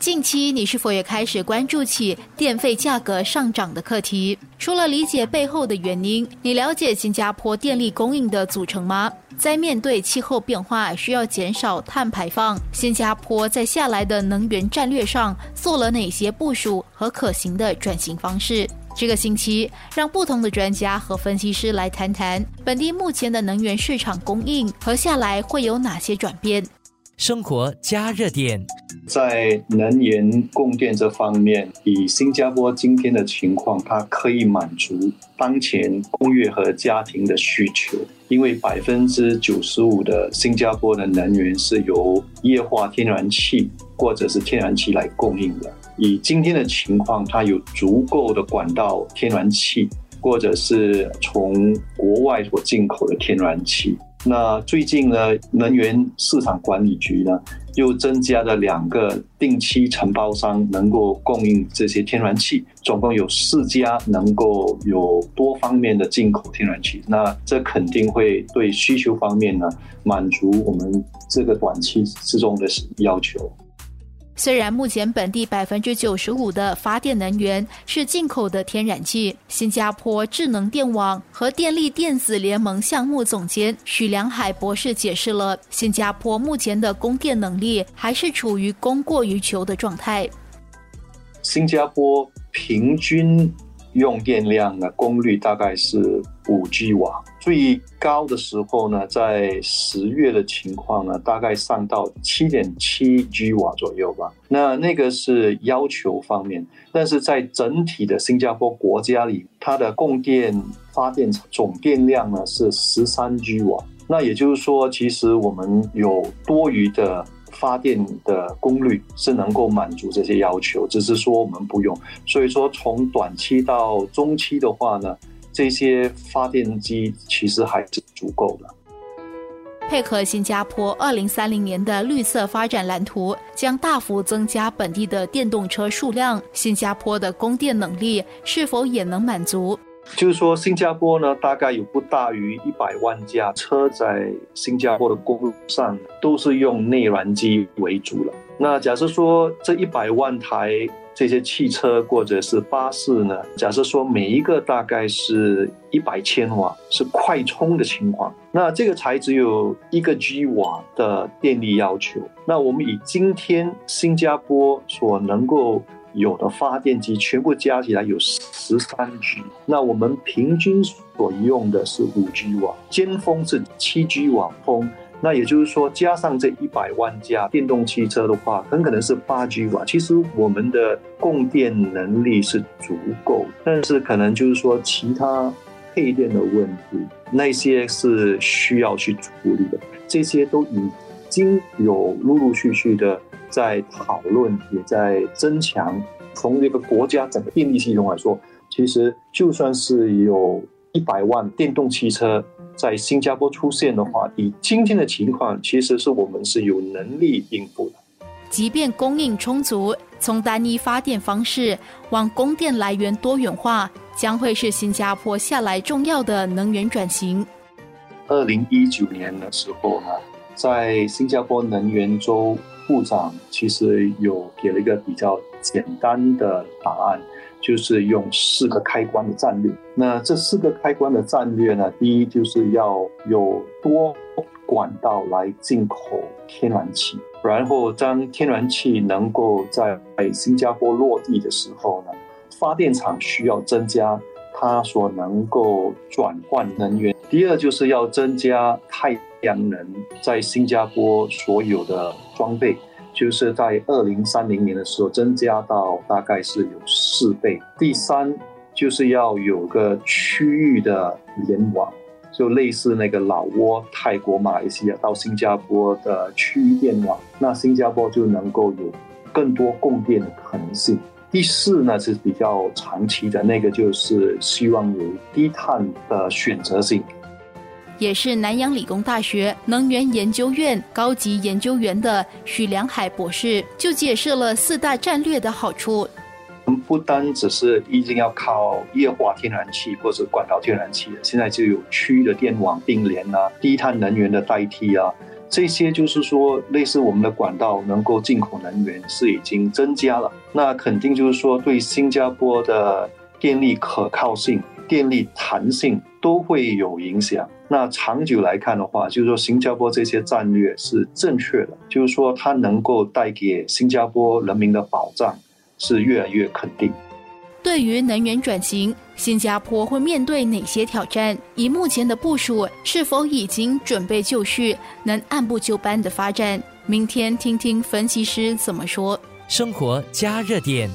近期，你是否也开始关注起电费价格上涨的课题？除了理解背后的原因，你了解新加坡电力供应的组成吗？在面对气候变化，需要减少碳排放，新加坡在下来的能源战略上做了哪些部署和可行的转型方式？这个星期，让不同的专家和分析师来谈谈本地目前的能源市场供应和下来会有哪些转变。生活加热点，在能源供电这方面，以新加坡今天的情况，它可以满足当前工业和家庭的需求。因为百分之九十五的新加坡的能源是由液化天然气或者是天然气来供应的。以今天的情况，它有足够的管道天然气，或者是从国外所进口的天然气。那最近呢，能源市场管理局呢又增加了两个定期承包商，能够供应这些天然气，总共有四家能够有多方面的进口天然气。那这肯定会对需求方面呢满足我们这个短期之中的要求。虽然目前本地百分之九十五的发电能源是进口的天然气，新加坡智能电网和电力电子联盟项目总监许良海博士解释了，新加坡目前的供电能力还是处于供过于求的状态。新加坡平均。用电量的功率大概是五 G 瓦，最高的时候呢，在十月的情况呢，大概上到七点七 G 瓦左右吧。那那个是要求方面，但是在整体的新加坡国家里，它的供电发电总电量呢是十三 G 瓦。那也就是说，其实我们有多余的。发电的功率是能够满足这些要求，只是说我们不用。所以说，从短期到中期的话呢，这些发电机其实还是足够的。配合新加坡二零三零年的绿色发展蓝图，将大幅增加本地的电动车数量，新加坡的供电能力是否也能满足？就是说，新加坡呢，大概有不大于一百万架车在新加坡的公路上都是用内燃机为主了。那假设说这一百万台这些汽车或者是巴士呢，假设说每一个大概是一百千瓦，是快充的情况，那这个才只有一个 G 瓦的电力要求。那我们以今天新加坡所能够有的发电机全部加起来有十三 G，那我们平均所用的是五 G 瓦，尖峰是七 G 瓦峰，那也就是说加上这一百万架电动汽车的话，很可能是八 G 瓦。其实我们的供电能力是足够，但是可能就是说其他配电的问题，那些是需要去处理的，这些都已经有陆陆续续的。在讨论，也在增强。从这个国家整个电力系统来说，其实就算是有一百万电动汽车在新加坡出现的话，以今天的情况，其实是我们是有能力应付的。即便供应充足，从单一发电方式往供电来源多元化，将会是新加坡下来重要的能源转型。二零一九年的时候呢，在新加坡能源周。部长其实有给了一个比较简单的答案，就是用四个开关的战略。那这四个开关的战略呢，第一就是要有多管道来进口天然气，然后当天然气能够在新加坡落地的时候呢，发电厂需要增加它所能够转换能源。第二就是要增加太阳能在新加坡所有的装备，就是在二零三零年的时候增加到大概是有四倍。第三就是要有个区域的联网，就类似那个老挝、泰国、马来西亚到新加坡的区域电网，那新加坡就能够有更多供电的可能性。第四呢是比较长期的，那个就是希望有低碳的选择性。也是南洋理工大学能源研究院高级研究员的许良海博士就解释了四大战略的好处。不单只是一定要靠液化天然气或者管道天然气，现在就有区域的电网并联啊，低碳能源的代替啊，这些就是说，类似我们的管道能够进口能源是已经增加了，那肯定就是说对新加坡的电力可靠性、电力弹性都会有影响。那长久来看的话，就是说新加坡这些战略是正确的，就是说它能够带给新加坡人民的保障是越来越肯定。对于能源转型，新加坡会面对哪些挑战？以目前的部署，是否已经准备就绪，能按部就班的发展？明天听听分析师怎么说。生活加热点。